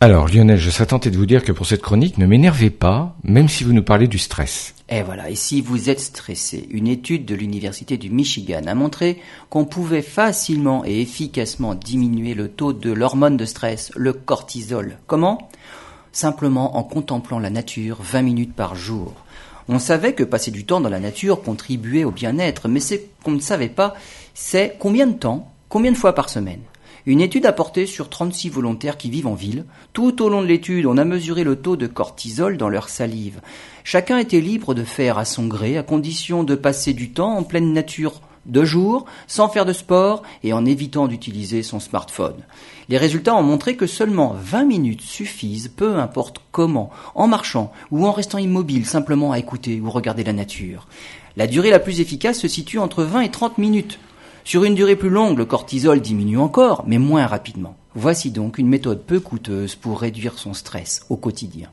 Alors Lionel, je serais tenté de vous dire que pour cette chronique, ne m'énervez pas, même si vous nous parlez du stress. Et voilà, et si vous êtes stressé, une étude de l'Université du Michigan a montré qu'on pouvait facilement et efficacement diminuer le taux de l'hormone de stress, le cortisol. Comment? Simplement en contemplant la nature 20 minutes par jour. On savait que passer du temps dans la nature contribuait au bien-être, mais ce qu'on ne savait pas, c'est combien de temps, combien de fois par semaine? Une étude a porté sur 36 volontaires qui vivent en ville. Tout au long de l'étude, on a mesuré le taux de cortisol dans leur salive. Chacun était libre de faire à son gré, à condition de passer du temps en pleine nature de jour, sans faire de sport et en évitant d'utiliser son smartphone. Les résultats ont montré que seulement 20 minutes suffisent, peu importe comment, en marchant ou en restant immobile simplement à écouter ou regarder la nature. La durée la plus efficace se situe entre 20 et 30 minutes. Sur une durée plus longue, le cortisol diminue encore, mais moins rapidement. Voici donc une méthode peu coûteuse pour réduire son stress au quotidien.